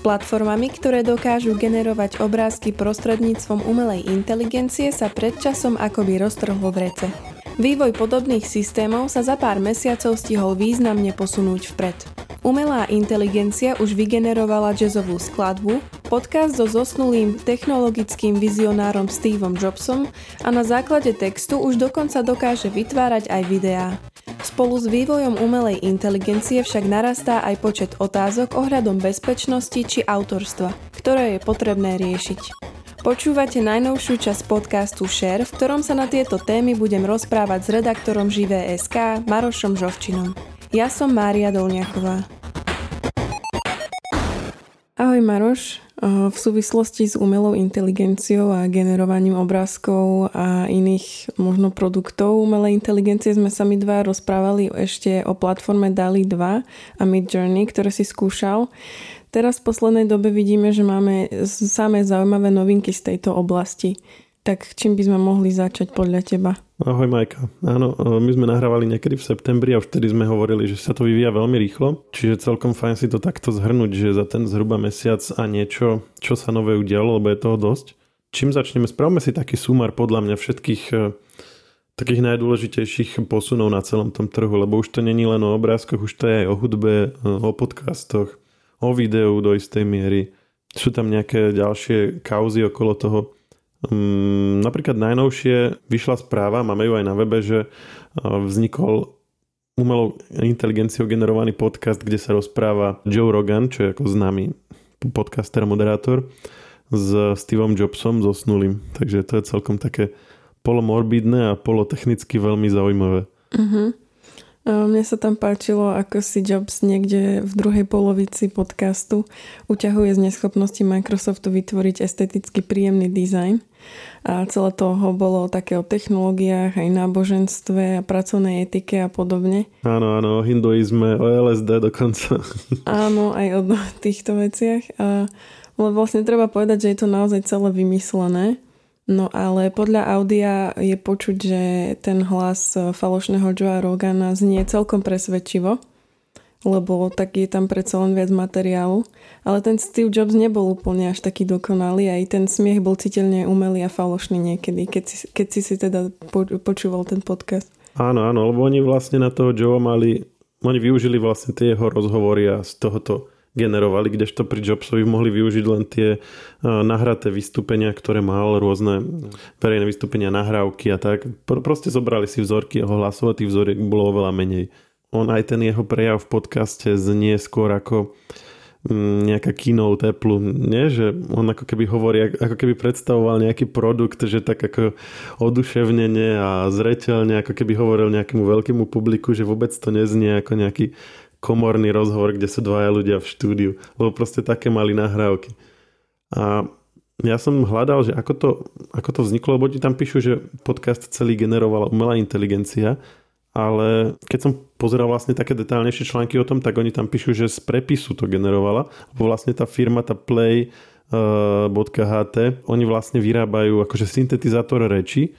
platformami, ktoré dokážu generovať obrázky prostredníctvom umelej inteligencie sa predčasom akoby roztrhlo v rece. Vývoj podobných systémov sa za pár mesiacov stihol významne posunúť vpred. Umelá inteligencia už vygenerovala jazzovú skladbu, podcast so zosnulým technologickým vizionárom Steveom Jobsom a na základe textu už dokonca dokáže vytvárať aj videá. Spolu s vývojom umelej inteligencie však narastá aj počet otázok ohľadom bezpečnosti či autorstva, ktoré je potrebné riešiť. Počúvate najnovšiu časť podcastu Share, v ktorom sa na tieto témy budem rozprávať s redaktorom Živé.sk Marošom Žovčinom. Ja som Mária Dolňaková. Ahoj Maroš, v súvislosti s umelou inteligenciou a generovaním obrázkov a iných možno produktov umelej inteligencie sme sa my dva rozprávali ešte o platforme DALI 2 a Mid Journey, ktoré si skúšal. Teraz v poslednej dobe vidíme, že máme samé zaujímavé novinky z tejto oblasti. Tak čím by sme mohli začať podľa teba? Ahoj Majka. Áno, e, my sme nahrávali niekedy v septembri a vtedy sme hovorili, že sa to vyvíja veľmi rýchlo, čiže celkom fajn si to takto zhrnúť, že za ten zhruba mesiac a niečo, čo sa nové udialo, lebo je toho dosť. Čím začneme? Spravme si taký sumar podľa mňa všetkých e, takých najdôležitejších posunov na celom tom trhu, lebo už to není len o obrázkoch, už to je aj o hudbe, e, o podcastoch, o videu do istej miery. Sú tam nejaké ďalšie kauzy okolo toho. Um, napríklad najnovšie vyšla správa, máme ju aj na webe, že vznikol umelou inteligenciou generovaný podcast, kde sa rozpráva Joe Rogan, čo je ako známy podcaster moderátor, s Steveom Jobsom zosnulým. Takže to je celkom také polomorbidné a polotechnicky veľmi zaujímavé. Uh-huh. Mne sa tam páčilo, ako si Jobs niekde v druhej polovici podcastu uťahuje z neschopnosti Microsoftu vytvoriť esteticky príjemný dizajn. A celé toho bolo také o technológiách, aj náboženstve a pracovnej etike a podobne. Áno, áno, o hinduizme, o LSD dokonca. Áno, aj o týchto veciach. A, ale vlastne treba povedať, že je to naozaj celé vymyslené No ale podľa audia je počuť, že ten hlas falošného Joea Rogana znie celkom presvedčivo, lebo tak je tam predsa len viac materiálu. Ale ten Steve Jobs nebol úplne až taký dokonalý, aj ten smiech bol citeľne umelý a falošný niekedy, keď si, keď si si teda počúval ten podcast. Áno, áno, lebo oni vlastne na toho Joea mali, oni využili vlastne tie jeho rozhovory a z tohoto generovali, kdežto pri Jobsovi mohli využiť len tie eh, nahraté vystúpenia, ktoré mal, rôzne verejné vystúpenia, nahrávky a tak. Proste zobrali si vzorky, jeho hlasových vzoriek bolo oveľa menej. On aj ten jeho prejav v podcaste znie skôr ako mm, nejaká kinou teplu, nie? Že on ako keby hovorí, ako keby predstavoval nejaký produkt, že tak ako oduševnenie a zreteľne, ako keby hovoril nejakému veľkému publiku, že vôbec to neznie ako nejaký komorný rozhovor, kde sú dvaja ľudia v štúdiu, lebo proste také mali nahrávky. A ja som hľadal, že ako to, ako to vzniklo, lebo ti tam píšu, že podcast celý generovala umelá inteligencia, ale keď som pozeral vlastne také detálnejšie články o tom, tak oni tam píšu, že z prepisu to generovala, lebo vlastne tá firma, tá play.ht, oni vlastne vyrábajú akože syntetizátor reči,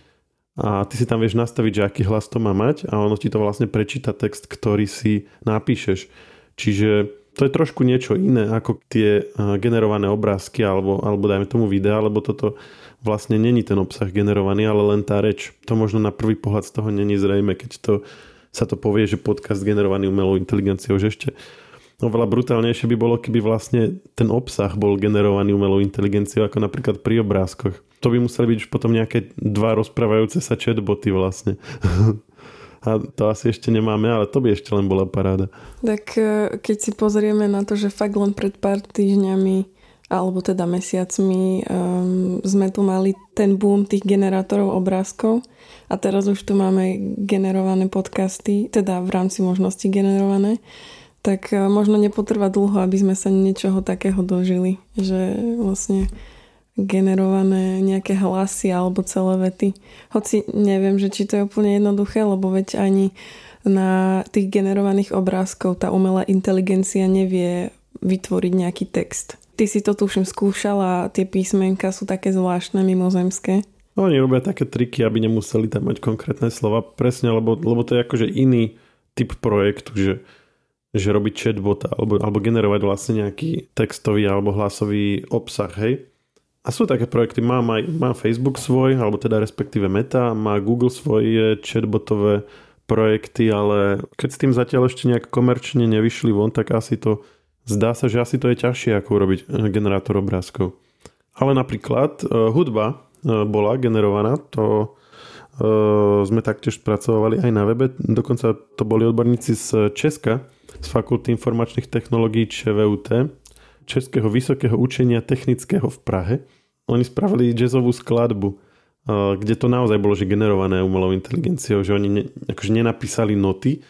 a ty si tam vieš nastaviť, že aký hlas to má mať a ono ti to vlastne prečíta text, ktorý si napíšeš. Čiže to je trošku niečo iné ako tie generované obrázky alebo, alebo dajme tomu videa, lebo toto vlastne není ten obsah generovaný, ale len tá reč. To možno na prvý pohľad z toho není zrejme, keď to, sa to povie, že podcast generovaný umelou inteligenciou, že ešte oveľa brutálnejšie by bolo, keby vlastne ten obsah bol generovaný umelou inteligenciou, ako napríklad pri obrázkoch to by museli byť už potom nejaké dva rozprávajúce sa chatboty vlastne. A to asi ešte nemáme, ale to by ešte len bola paráda. Tak e, keď si pozrieme na to, že fakt len pred pár týždňami alebo teda mesiacmi um, sme tu mali ten boom tých generátorov obrázkov a teraz už tu máme generované podcasty, teda v rámci možnosti generované, tak uh, možno nepotrvá dlho, aby sme sa niečoho takého dožili, že vlastne generované nejaké hlasy alebo celé vety. Hoci neviem, že či to je úplne jednoduché, lebo veď ani na tých generovaných obrázkov tá umelá inteligencia nevie vytvoriť nejaký text. Ty si to tuším skúšal a tie písmenka sú také zvláštne mimozemské. No, oni robia také triky, aby nemuseli tam mať konkrétne slova. Presne, lebo, lebo to je akože iný typ projektu, že že robiť chatbota alebo, alebo generovať vlastne nejaký textový alebo hlasový obsah, hej. A sú také projekty, má, má, má Facebook svoj, alebo teda respektíve Meta, má Google svoje chatbotové projekty, ale keď s tým zatiaľ ešte nejak komerčne nevyšli von, tak asi to zdá sa, že asi to je ťažšie ako urobiť eh, generátor obrázkov. Ale napríklad uh, hudba uh, bola generovaná, to uh, sme taktiež spracovali aj na webe, dokonca to boli odborníci z Česka, z Fakulty informačných technológií ČVUT, Českého vysokého učenia technického v Prahe. Oni spravili jazzovú skladbu, kde to naozaj bolo že generované umelou inteligenciou, že oni ne, akože nenapísali noty,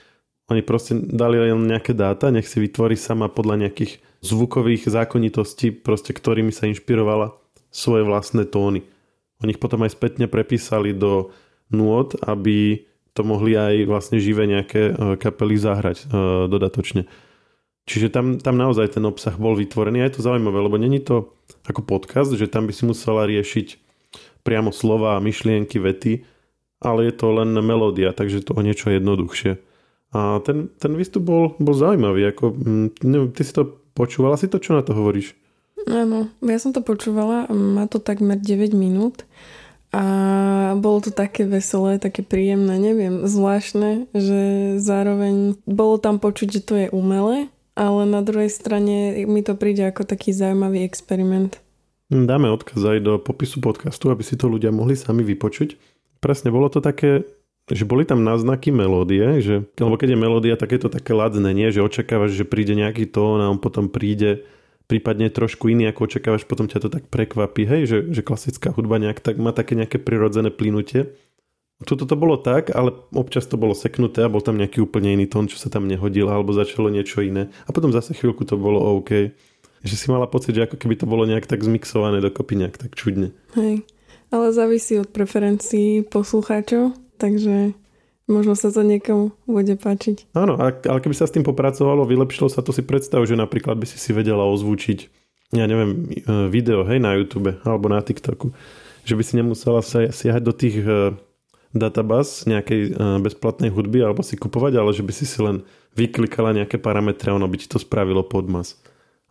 oni proste dali len nejaké dáta, nech si vytvorí sama podľa nejakých zvukových zákonitostí, proste ktorými sa inšpirovala svoje vlastné tóny. Oni ich potom aj spätne prepísali do nôd, aby to mohli aj vlastne živé nejaké e, kapely zahrať e, dodatočne. Čiže tam, tam naozaj ten obsah bol vytvorený a je to zaujímavé, lebo není to ako podcast, že tam by si musela riešiť priamo slova, myšlienky, vety, ale je to len melódia, takže to o niečo jednoduchšie. A ten, ten výstup bol, bol zaujímavý. Ako, mm, neviem, ty si to počúvala, si to, čo na to hovoríš? Áno, ja som to počúvala, má to takmer 9 minút a bolo to také veselé, také príjemné, neviem, zvláštne, že zároveň bolo tam počuť, že to je umelé, ale na druhej strane mi to príde ako taký zaujímavý experiment. Dáme odkaz aj do popisu podcastu, aby si to ľudia mohli sami vypočuť. Presne, bolo to také že boli tam náznaky melódie, že, lebo keď je melódia, tak je to také ladné, nie? že očakávaš, že príde nejaký tón a on potom príde prípadne trošku iný, ako očakávaš, potom ťa to tak prekvapí, hej, že, že klasická hudba nejak tak má také nejaké prirodzené plynutie. Tuto to bolo tak, ale občas to bolo seknuté a bol tam nejaký úplne iný tón, čo sa tam nehodil, alebo začalo niečo iné. A potom zase chvíľku to bolo OK. Že si mala pocit, že ako keby to bolo nejak tak zmixované dokopy nejak tak čudne. Hej, ale závisí od preferencií poslucháčov takže možno sa to niekomu bude páčiť. Áno, ale keby sa s tým popracovalo, vylepšilo sa, to si predstav, že napríklad by si si vedela ozvučiť, ja neviem, e, video, hej, na YouTube alebo na TikToku. Že by si nemusela sa siahať do tých e, databáz nejakej e, bezplatnej hudby alebo si kupovať, ale že by si si len vyklikala nejaké parametre, ono by ti to spravilo podmas.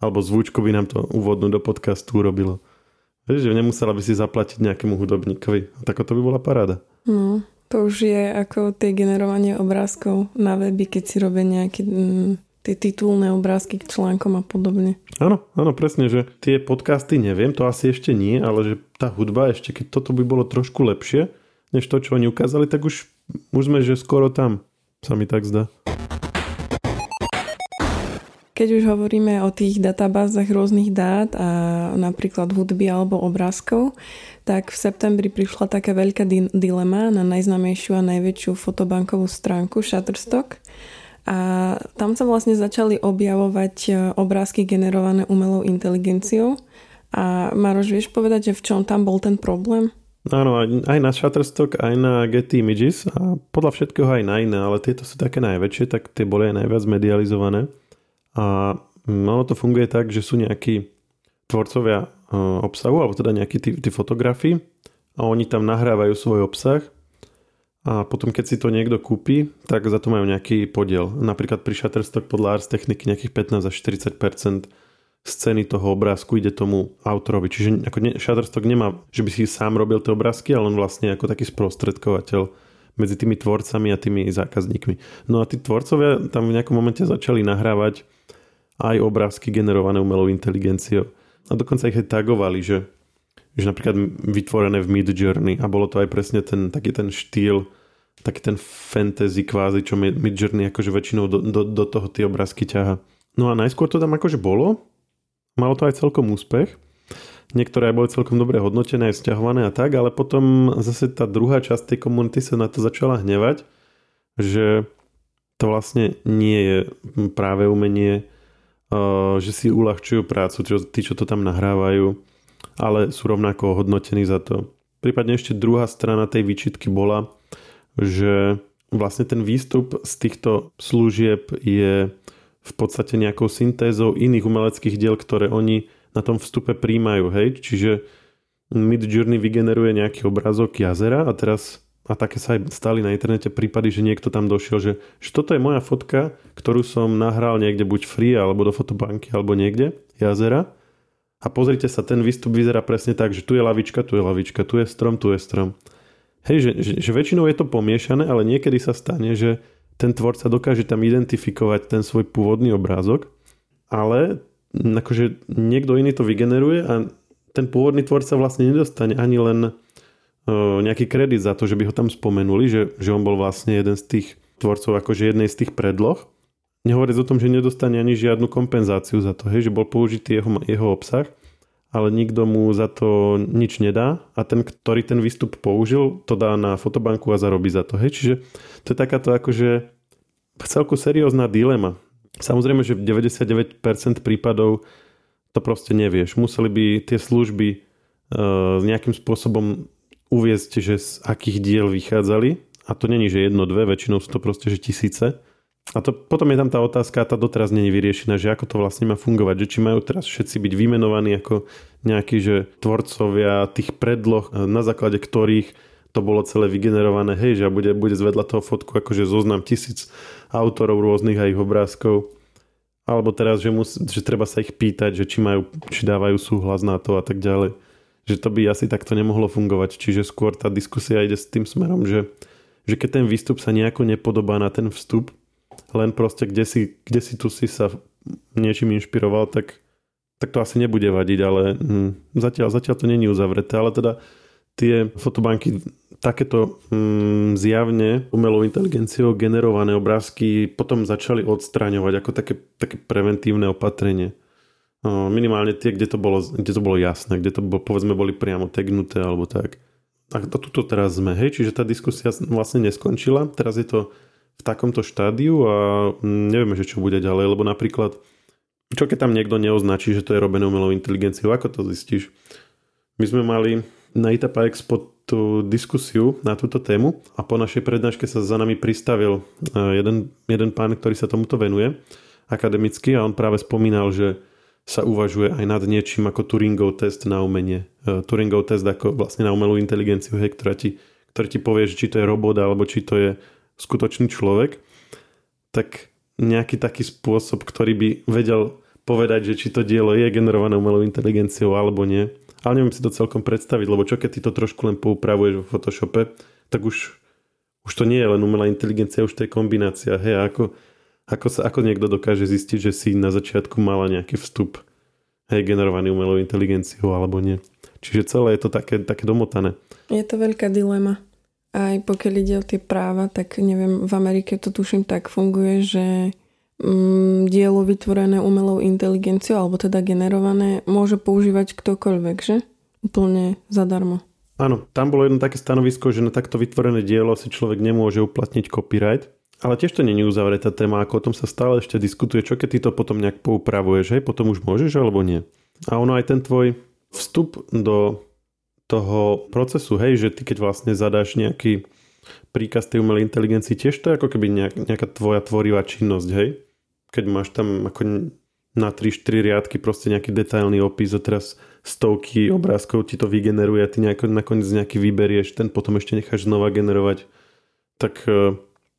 Alebo zvučku by nám to úvodnú do podcastu urobilo. Vieš, že nemusela by si zaplatiť nejakému hudobníkovi. Tak to by bola paráda. No, to už je ako tie generovanie obrázkov na weby, keď si robia nejaké mm, tie titulné obrázky k článkom a podobne. Áno, áno, presne, že tie podcasty neviem, to asi ešte nie, ale že tá hudba ešte, keď toto by bolo trošku lepšie, než to, čo oni ukázali, tak už, už sme, že skoro tam, sa mi tak zdá. Keď už hovoríme o tých databázach rôznych dát a napríklad hudby alebo obrázkov, tak v septembri prišla taká veľká di- dilema na najznamejšiu a najväčšiu fotobankovú stránku Shutterstock. A tam sa vlastne začali objavovať e, obrázky generované umelou inteligenciou. A Maroš, vieš povedať, že v čom tam bol ten problém? Áno, aj na Shutterstock, aj na Getty Images a podľa všetkého aj na iné, ale tieto sú také najväčšie, tak tie boli aj najviac medializované. A ono to funguje tak, že sú nejakí tvorcovia e, obsahu, alebo teda nejakí tí, tí fotografi a oni tam nahrávajú svoj obsah a potom keď si to niekto kúpi, tak za to majú nejaký podiel. Napríklad pri Shutterstock podľa Ars techniky nejakých 15 až 40 z ceny toho obrázku ide tomu autorovi. Čiže ako ne, Shutterstock nemá, že by si sám robil tie obrázky, ale on vlastne ako taký sprostredkovateľ medzi tými tvorcami a tými zákazníkmi. No a tí tvorcovia tam v nejakom momente začali nahrávať aj obrázky generované umelou inteligenciou. A dokonca ich aj tagovali, že, že napríklad vytvorené v Mid Journey a bolo to aj presne ten taký ten štýl, taký ten fantasy kvázi, čo Mid Journey akože väčšinou do, do, do toho tie obrázky ťaha. No a najskôr to tam akože bolo, malo to aj celkom úspech, niektoré aj boli celkom dobre hodnotené, aj stiahované a tak, ale potom zase tá druhá časť tej komunity sa na to začala hnevať, že to vlastne nie je práve umenie že si uľahčujú prácu, čo, tí, čo to tam nahrávajú, ale sú rovnako hodnotení za to. Prípadne ešte druhá strana tej výčitky bola, že vlastne ten výstup z týchto služieb je v podstate nejakou syntézou iných umeleckých diel, ktoré oni na tom vstupe príjmajú, hej? Čiže Mid Journey vygeneruje nejaký obrazok jazera a teraz a také sa aj stali na internete prípady, že niekto tam došiel, že, že toto je moja fotka, ktorú som nahral niekde buď free, alebo do fotobanky, alebo niekde, jazera. A pozrite sa, ten výstup vyzerá presne tak, že tu je lavička, tu je lavička, tu je strom, tu je strom. Hej, že, že, že väčšinou je to pomiešané, ale niekedy sa stane, že ten tvorca dokáže tam identifikovať ten svoj pôvodný obrázok, ale akože niekto iný to vygeneruje a ten pôvodný tvorca vlastne nedostane ani len nejaký kredit za to, že by ho tam spomenuli, že, že on bol vlastne jeden z tých tvorcov, akože jednej z tých predloh. Nehovoriac o tom, že nedostane ani žiadnu kompenzáciu za to, hej, že bol použitý jeho, jeho obsah, ale nikto mu za to nič nedá a ten, ktorý ten výstup použil, to dá na fotobanku a zarobí za to. Hej. Čiže to je takáto akože celku seriózna dilema. Samozrejme, že v 99% prípadov to proste nevieš. Museli by tie služby uh, nejakým spôsobom uviezť, že z akých diel vychádzali. A to není, že jedno, dve, väčšinou sú to proste, že tisíce. A to, potom je tam tá otázka, tá doteraz není vyriešená, že ako to vlastne má fungovať, že či majú teraz všetci byť vymenovaní ako nejakí, že tvorcovia tých predloh, na základe ktorých to bolo celé vygenerované, hej, že bude, bude zvedľa toho fotku akože zoznam tisíc autorov rôznych a ich obrázkov. Alebo teraz, že, mus, že treba sa ich pýtať, že či, majú, či dávajú súhlas na to a tak ďalej že to by asi takto nemohlo fungovať. Čiže skôr tá diskusia ide s tým smerom, že, že keď ten výstup sa nejako nepodobá na ten vstup, len proste kde si, kde si tu si sa niečím inšpiroval, tak, tak to asi nebude vadiť, ale hm, zatiaľ, zatiaľ to není uzavreté, ale teda tie fotobanky takéto hm, zjavne umelou inteligenciou generované obrázky potom začali odstraňovať ako také, také preventívne opatrenie minimálne tie, kde to bolo, kde to bolo jasné, kde to bolo, povedzme boli priamo tegnuté alebo tak. A tuto teraz sme, hej, čiže tá diskusia vlastne neskončila, teraz je to v takomto štádiu a nevieme, že čo bude ďalej, lebo napríklad, čo keď tam niekto neoznačí, že to je robené umelou inteligenciou, ako to zistíš? My sme mali na Itapa Expo tú diskusiu na túto tému a po našej prednáške sa za nami pristavil e, jeden, jeden pán, ktorý sa tomuto venuje akademicky a on práve spomínal, že sa uvažuje aj nad niečím ako Turingov test na umenie. E, Turingov test ako vlastne na umelú inteligenciu, hej, ktorá ti, ktorý ti povie, či to je robot alebo či to je skutočný človek. Tak nejaký taký spôsob, ktorý by vedel povedať, že či to dielo je generované umelou inteligenciou alebo nie. Ale neviem si to celkom predstaviť, lebo čo keď ty to trošku len poupravuješ vo Photoshope, tak už, už to nie je len umelá inteligencia, už to je kombinácia. Hej, ako, ako, sa, ako niekto dokáže zistiť, že si na začiatku mala nejaký vstup hej, generovaný umelou inteligenciou alebo nie. Čiže celé je to také, také domotané. Je to veľká dilema. Aj pokiaľ ide o tie práva, tak neviem, v Amerike to tuším tak funguje, že mm, dielo vytvorené umelou inteligenciou, alebo teda generované, môže používať ktokoľvek, že? Úplne zadarmo. Áno, tam bolo jedno také stanovisko, že na takto vytvorené dielo si človek nemôže uplatniť copyright, ale tiež to není uzavretá téma, ako o tom sa stále ešte diskutuje, čo keď ty to potom nejak poupravuješ, hej, potom už môžeš alebo nie. A ono aj ten tvoj vstup do toho procesu, hej, že ty keď vlastne zadáš nejaký príkaz tej umelej inteligencii, tiež to je ako keby nejak, nejaká tvoja tvorivá činnosť, hej. Keď máš tam ako na 3-4 riadky proste nejaký detailný opis a teraz stovky obrázkov ti to vygeneruje a ty nejako, nakoniec nejaký vyberieš, ten potom ešte necháš znova generovať, tak eh,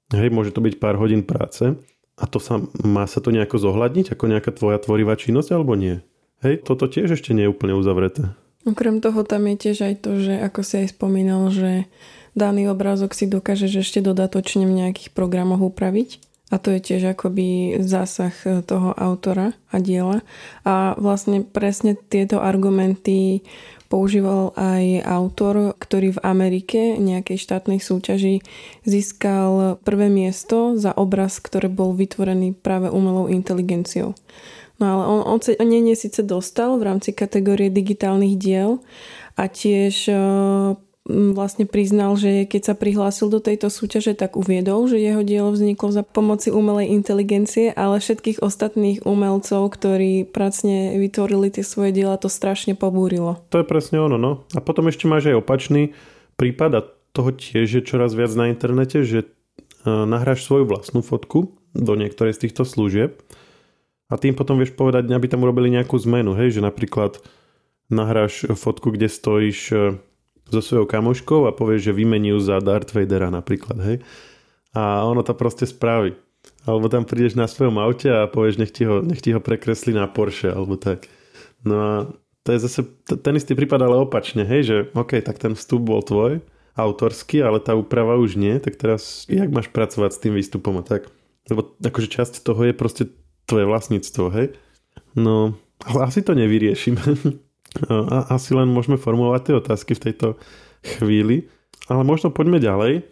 Hej, môže to byť pár hodín práce a to sa, má sa to nejako zohľadniť ako nejaká tvoja tvorivá činnosť alebo nie? Hej, toto tiež ešte nie je úplne uzavreté. Okrem toho tam je tiež aj to, že ako si aj spomínal, že daný obrázok si dokážeš ešte dodatočne v nejakých programoch upraviť. A to je tiež akoby zásah toho autora a diela. A vlastne presne tieto argumenty používal aj autor, ktorý v Amerike nejakej štátnej súťaži získal prvé miesto za obraz, ktorý bol vytvorený práve umelou inteligenciou. No ale on ocenenie síce dostal v rámci kategórie digitálnych diel a tiež vlastne priznal, že keď sa prihlásil do tejto súťaže, tak uviedol, že jeho dielo vzniklo za pomoci umelej inteligencie, ale všetkých ostatných umelcov, ktorí pracne vytvorili tie svoje diela, to strašne pobúrilo. To je presne ono, no. A potom ešte máš aj opačný prípad a toho tiež je čoraz viac na internete, že e, nahráš svoju vlastnú fotku do niektorej z týchto služieb a tým potom vieš povedať, aby tam urobili nejakú zmenu, hej, že napríklad nahráš fotku, kde stojíš e, so svojou kamoškou a povieš, že vymení ju za Darth Vadera napríklad, hej. A ono to proste spraví. Alebo tam prídeš na svojom aute a povieš, nech ti ho, nech ti ho prekreslí na Porsche, alebo tak. No a to je zase ten istý prípad, ale opačne, hej, že OK, tak ten vstup bol tvoj, autorský, ale tá úprava už nie, tak teraz jak máš pracovať s tým výstupom a tak? Lebo akože časť toho je proste tvoje vlastníctvo, hej? No, ale asi to nevyriešime. A asi len môžeme formulovať tie otázky v tejto chvíli. Ale možno poďme ďalej.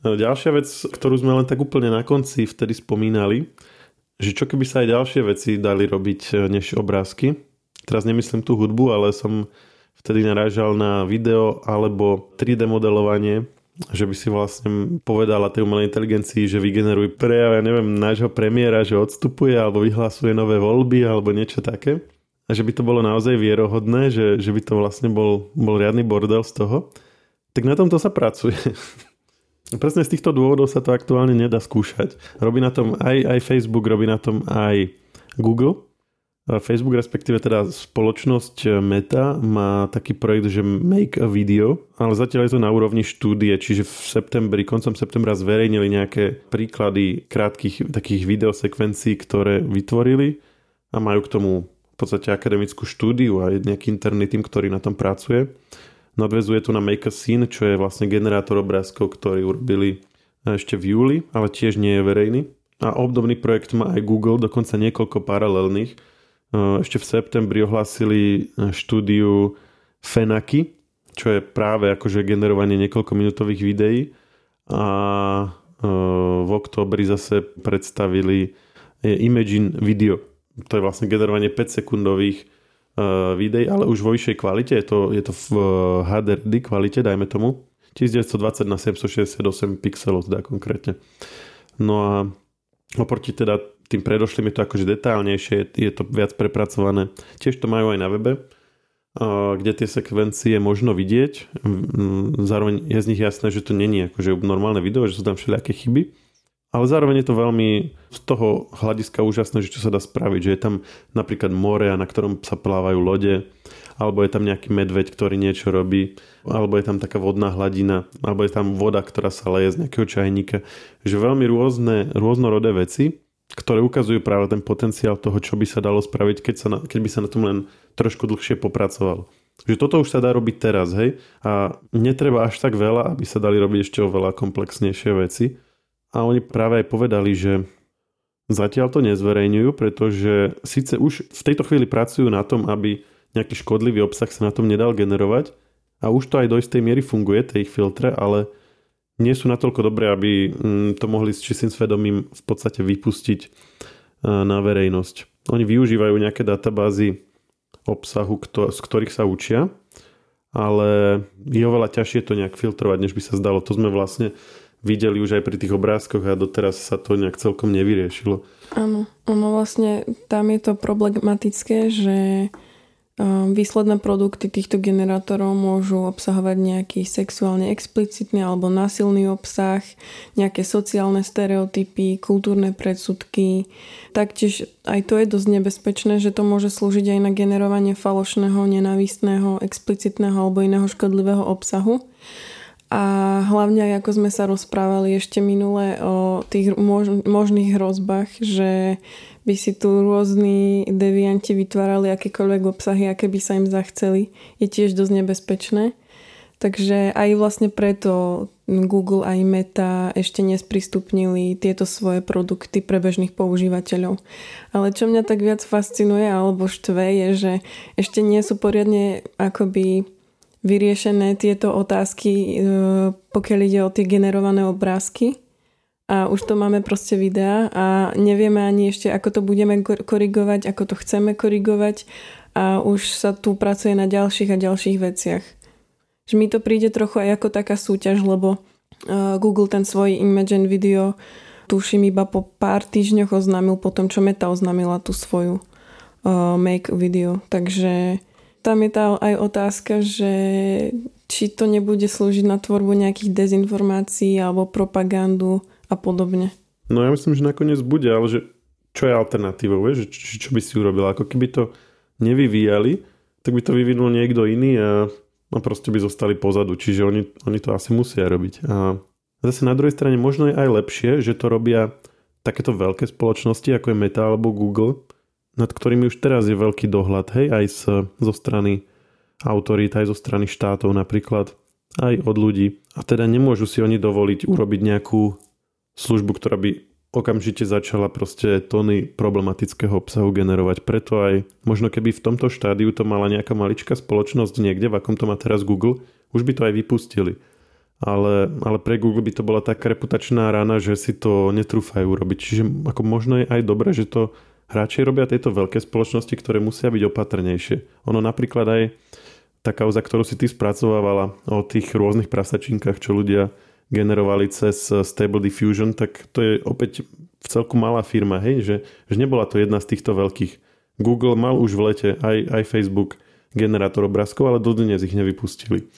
Ďalšia vec, ktorú sme len tak úplne na konci vtedy spomínali, že čo keby sa aj ďalšie veci dali robiť e, než obrázky. Teraz nemyslím tú hudbu, ale som vtedy narážal na video alebo 3D modelovanie, že by si vlastne povedala tej umelej inteligencii, že vygeneruj prejav, ja neviem, nášho premiéra, že odstupuje alebo vyhlasuje nové voľby alebo niečo také. A že by to bolo naozaj vierohodné, že, že by to vlastne bol, bol riadny bordel z toho. Tak na tomto sa pracuje. Presne z týchto dôvodov sa to aktuálne nedá skúšať. Robí na tom aj, aj Facebook, robí na tom aj Google. Facebook, respektíve teda spoločnosť Meta má taký projekt, že Make a Video, ale zatiaľ je to na úrovni štúdie, čiže v septembri, koncom septembra zverejnili nejaké príklady krátkých takých videosekvencií, ktoré vytvorili a majú k tomu podstate akademickú štúdiu a je nejaký interný tým, ktorý na tom pracuje. Nadvezuje tu na Make a Scene, čo je vlastne generátor obrázkov, ktorý urobili ešte v júli, ale tiež nie je verejný. A obdobný projekt má aj Google, dokonca niekoľko paralelných. Ešte v septembri ohlásili štúdiu Fenaky, čo je práve akože generovanie niekoľko minútových videí. A v oktobri zase predstavili Imagine Video. To je vlastne generovanie 5 sekundových uh, videí, ale už vo vyššej kvalite, je to, je to v HDRD kvalite, dajme tomu. 1920 na 768 pixelov teda konkrétne. No a oproti teda tým predošlým je to akože detálnejšie, je to viac prepracované. Tiež to majú aj na webe, kde tie sekvencie možno vidieť. Zároveň je z nich jasné, že to není akože normálne video, že sú tam všelijaké chyby. Ale zároveň je to veľmi z toho hľadiska úžasné, že čo sa dá spraviť, že je tam napríklad more, na ktorom sa plávajú lode, alebo je tam nejaký medveď, ktorý niečo robí, alebo je tam taká vodná hladina, alebo je tam voda, ktorá sa leje z nejakého čajníka. Že veľmi rôzne, rôznorodé veci, ktoré ukazujú práve ten potenciál toho, čo by sa dalo spraviť, keď, sa na, keď by sa na tom len trošku dlhšie popracovalo. Že toto už sa dá robiť teraz, hej? A netreba až tak veľa, aby sa dali robiť ešte oveľa komplexnejšie veci a oni práve aj povedali, že zatiaľ to nezverejňujú, pretože síce už v tejto chvíli pracujú na tom, aby nejaký škodlivý obsah sa na tom nedal generovať a už to aj do istej miery funguje, tie ich filtre, ale nie sú natoľko dobré, aby mm, to mohli s čistým svedomím v podstate vypustiť e, na verejnosť. Oni využívajú nejaké databázy obsahu, z ktorých sa učia, ale je oveľa ťažšie to nejak filtrovať, než by sa zdalo. To sme vlastne videli už aj pri tých obrázkoch a doteraz sa to nejak celkom nevyriešilo. Áno, ono vlastne tam je to problematické, že výsledné produkty týchto generátorov môžu obsahovať nejaký sexuálne explicitný alebo násilný obsah, nejaké sociálne stereotypy, kultúrne predsudky. Taktiež aj to je dosť nebezpečné, že to môže slúžiť aj na generovanie falošného, nenávistného, explicitného alebo iného škodlivého obsahu. A hlavne ako sme sa rozprávali ešte minule o tých mož- možných hrozbách, že by si tu rôzni devianti vytvárali akékoľvek obsahy, aké by sa im zachceli, je tiež dosť nebezpečné. Takže aj vlastne preto Google aj Meta ešte nesprístupnili tieto svoje produkty pre bežných používateľov. Ale čo mňa tak viac fascinuje alebo štve je, že ešte nie sú poriadne akoby vyriešené tieto otázky, e, pokiaľ ide o tie generované obrázky. A už to máme proste videá a nevieme ani ešte, ako to budeme korigovať, ako to chceme korigovať a už sa tu pracuje na ďalších a ďalších veciach. Že mi to príde trochu aj ako taká súťaž, lebo e, Google ten svoj Imagine video tuším iba po pár týždňoch oznámil po tom, čo Meta oznámila tú svoju uh, make video. Takže tam je tá aj otázka, že či to nebude slúžiť na tvorbu nejakých dezinformácií alebo propagandu a podobne. No ja myslím, že nakoniec bude, ale že čo je alternatívou, vieš? Či, čo by si urobil? Ako keby to nevyvíjali, tak by to vyvinul niekto iný a a proste by zostali pozadu, čiže oni, oni to asi musia robiť. A zase na druhej strane možno je aj lepšie, že to robia takéto veľké spoločnosti, ako je Meta alebo Google, nad ktorými už teraz je veľký dohľad, hej, aj z, zo strany autorít, aj zo strany štátov napríklad, aj od ľudí. A teda nemôžu si oni dovoliť urobiť nejakú službu, ktorá by okamžite začala proste tóny problematického obsahu generovať. Preto aj možno keby v tomto štádiu to mala nejaká maličká spoločnosť niekde, v akom to má teraz Google, už by to aj vypustili. Ale, ale pre Google by to bola taká reputačná rána, že si to netrúfajú robiť. Čiže ako možno je aj dobré, že to hráči robia tieto veľké spoločnosti, ktoré musia byť opatrnejšie. Ono napríklad aj tá kauza, ktorú si ty spracovávala o tých rôznych prasačinkách, čo ľudia generovali cez eh, Stable Diffusion, tak to je opäť v celku malá firma, hej, že, že nebola to jedna z týchto veľkých. Google mal už v lete aj, aj Facebook generátor obrázkov, ale dodnes ich nevypustili.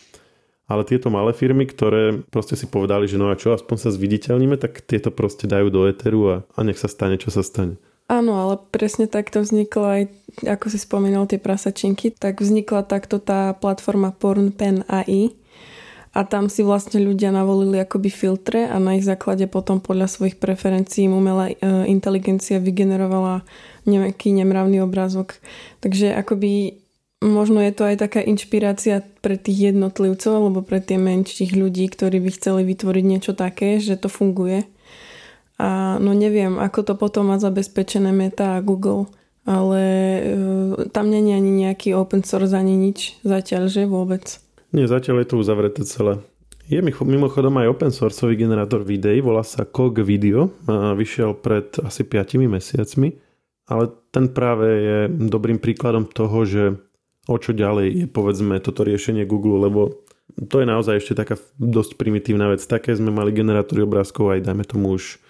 Ale tieto malé firmy, ktoré proste si povedali, že no a čo, aspoň sa zviditeľníme, tak tieto proste dajú do Etheru a, a nech sa stane, čo sa stane. Áno, ale presne takto vzniklo aj, ako si spomínal tie prasačinky, tak vznikla takto tá platforma PornPen AI, a tam si vlastne ľudia navolili akoby filtre a na ich základe potom podľa svojich preferencií umelá e, inteligencia vygenerovala nejaký nemravný obrázok. Takže akoby možno je to aj taká inšpirácia pre tých jednotlivcov alebo pre tie menších ľudí, ktorí by chceli vytvoriť niečo také, že to funguje. A no neviem, ako to potom má zabezpečené Meta a Google, ale e, tam není ani nejaký open source ani nič zatiaľ, že vôbec. Nie, zatiaľ je to uzavreté celé. Je mimochodom aj open sourceový generátor videí, volá sa Cog Video, vyšiel pred asi 5 mesiacmi, ale ten práve je dobrým príkladom toho, že o čo ďalej je povedzme toto riešenie Google, lebo to je naozaj ešte taká dosť primitívna vec. Také sme mali generátory obrázkov aj dajme tomu už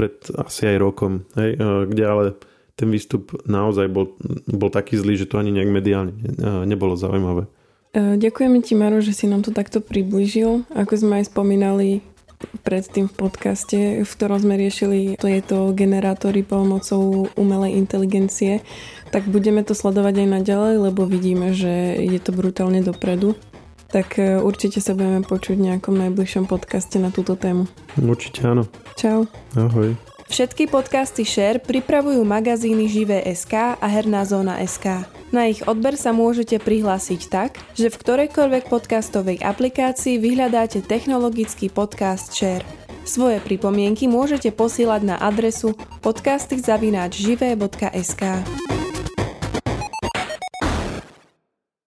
pred asi aj rokom, hej, kde ale ten výstup naozaj bol, bol taký zlý, že to ani nejak mediálne nebolo zaujímavé. E, ďakujeme ti, Maro, že si nám to takto priblížil. Ako sme aj spomínali predtým v podcaste, v ktorom sme riešili tieto generátory pomocou umelej inteligencie, tak budeme to sledovať aj naďalej, lebo vidíme, že je to brutálne dopredu. Tak e, určite sa budeme počuť v nejakom najbližšom podcaste na túto tému. Určite áno. Čau. Ahoj. Všetky podcasty Share pripravujú magazíny Živé.sk a Herná zóna SK. Na ich odber sa môžete prihlásiť tak, že v ktorejkoľvek podcastovej aplikácii vyhľadáte technologický podcast Share. Svoje pripomienky môžete posílať na adresu podcasty.živé.sk.